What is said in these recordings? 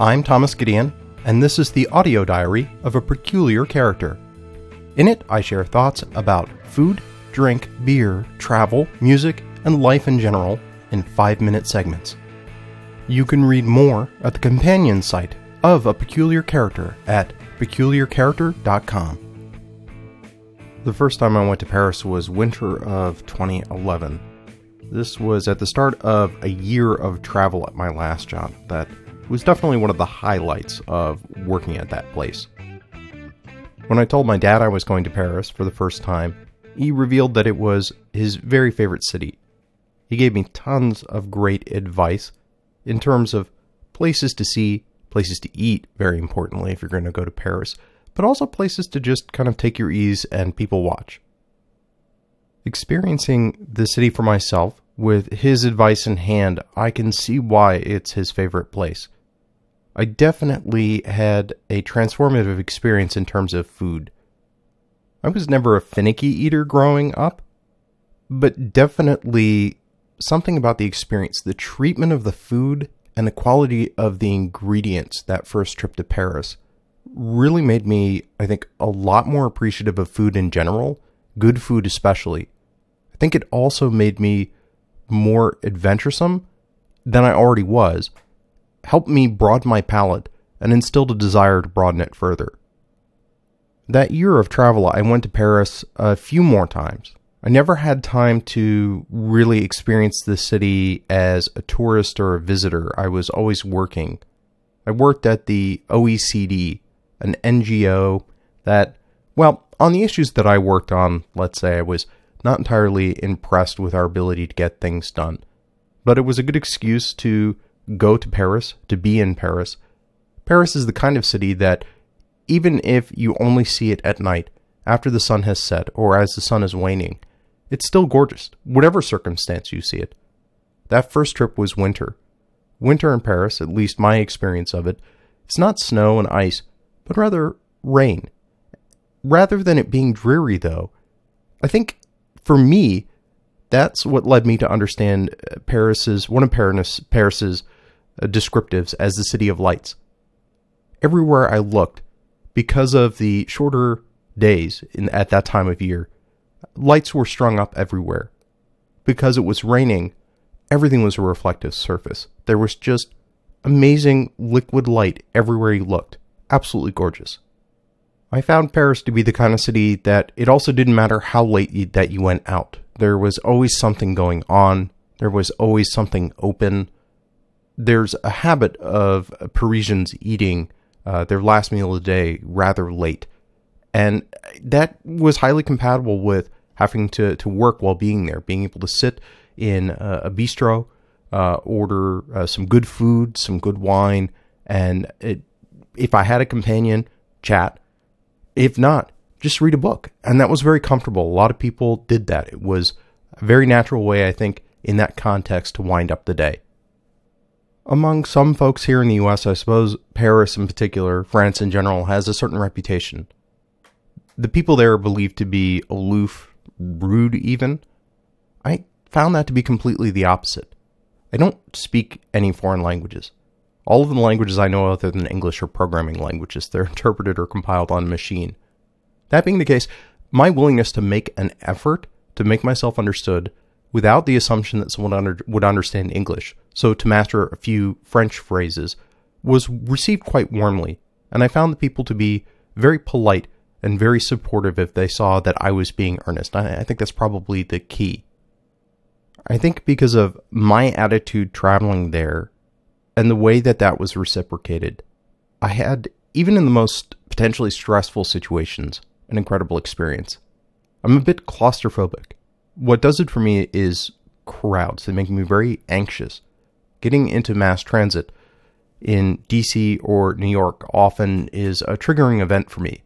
I'm Thomas Gideon, and this is the audio diary of a peculiar character. In it, I share thoughts about food, drink, beer, travel, music, and life in general in five minute segments. You can read more at the companion site of A Peculiar Character at peculiarcharacter.com. The first time I went to Paris was winter of 2011. This was at the start of a year of travel at my last job that was definitely one of the highlights of working at that place. When I told my dad I was going to Paris for the first time, he revealed that it was his very favorite city. He gave me tons of great advice in terms of places to see, places to eat, very importantly, if you're going to go to Paris, but also places to just kind of take your ease and people watch. Experiencing the city for myself, with his advice in hand, I can see why it's his favorite place. I definitely had a transformative experience in terms of food. I was never a finicky eater growing up, but definitely something about the experience, the treatment of the food, and the quality of the ingredients that first trip to Paris really made me, I think, a lot more appreciative of food in general, good food especially. I think it also made me more adventuresome than I already was, helped me broaden my palate, and instilled a desire to broaden it further. That year of travel, I went to Paris a few more times. I never had time to really experience the city as a tourist or a visitor. I was always working. I worked at the OECD, an NGO that, well, on the issues that I worked on, let's say I was not entirely impressed with our ability to get things done. But it was a good excuse to go to Paris, to be in Paris. Paris is the kind of city that, even if you only see it at night, after the sun has set or as the sun is waning, it's still gorgeous, whatever circumstance you see it. That first trip was winter. Winter in Paris, at least my experience of it, it's not snow and ice, but rather rain. Rather than it being dreary, though, I think for me, that's what led me to understand uh, Paris's one of Paris, Paris's Uh, descriptives as the city of lights. Everywhere I looked, because of the shorter days in, at that time of year, lights were strung up everywhere. Because it was raining, everything was a reflective surface. There was just amazing liquid light everywhere you looked. Absolutely gorgeous. I found Paris to be the kind of city that it also didn't matter how late you, that you went out. There was always something going on. There was always something open. There's a habit of Parisians eating uh, their last meal of the day rather late. And that was highly compatible with having to, to work while being there, being able to sit in a, a bistro, uh, order uh, some good food, some good wine, and it, if I had a companion, chat. If not, just read a book. And that was very comfortable. A lot of people did that. It was a very natural way, I think, in that context to wind up the day. Among some folks here in the US, I suppose Paris in particular, France in general, has a certain reputation the people there are believed to be aloof, rude even. I found that to be completely the opposite. I don't speak any foreign languages. All of the languages I know other than English are programming languages. They're interpreted or compiled on machine. That being the case, my willingness to make an effort to make myself understood without the assumption that someone under, would understand English, so to master a few French phrases, was received quite warmly, and I found the people to be very polite and very supportive if they saw that I was being earnest. I, think that's probably the key. I think because of my attitude traveling there and the way that that was reciprocated, I had, even in the most potentially stressful situations, an incredible experience. I'm a bit claustrophobic. What does it for me is crowds. They make me very anxious. Getting into mass transit in DC or New York often is a triggering event for me.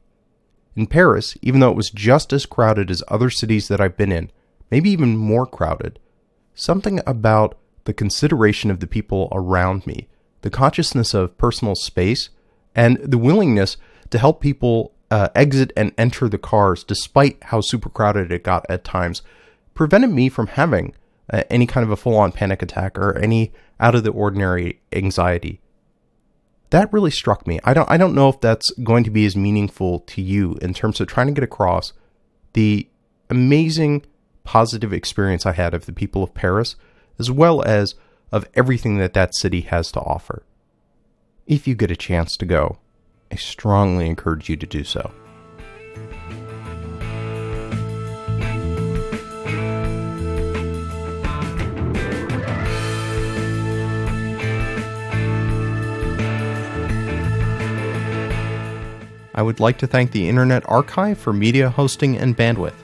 In Paris, even though it was just as crowded as other cities that I've been in, maybe even more crowded, something about the consideration of the people around me, the consciousness of personal space, and the willingness to help people uh, exit and enter the cars despite how super crowded it got at times prevented me from having uh, any kind of a full on panic attack or any out of the ordinary anxiety that really struck me. I don't I don't know if that's going to be as meaningful to you in terms of trying to get across the amazing positive experience I had of the people of Paris as well as of everything that that city has to offer. If you get a chance to go, I strongly encourage you to do so. I would like to thank the Internet Archive for media hosting and bandwidth.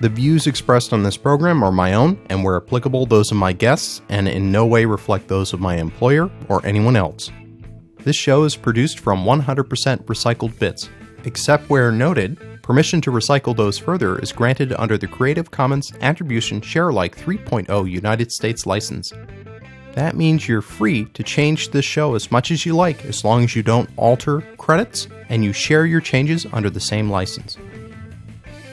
The views expressed on this program are my own and, where applicable, those of my guests, and in no way reflect those of my employer or anyone else. This show is produced from 100% recycled bits. Except where noted, permission to recycle those further is granted under the Creative Commons Attribution Sharealike 3.0 United States license. That means you're free to change this show as much as you like as long as you don't alter credits and you share your changes under the same license.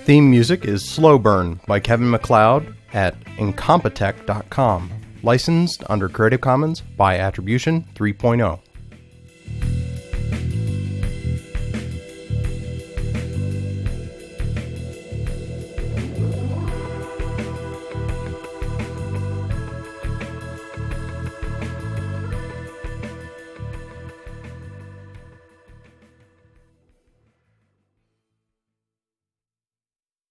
Theme music is Slow Burn by Kevin MacLeod at Incompetech.com, licensed under Creative Commons by Attribution 3.0.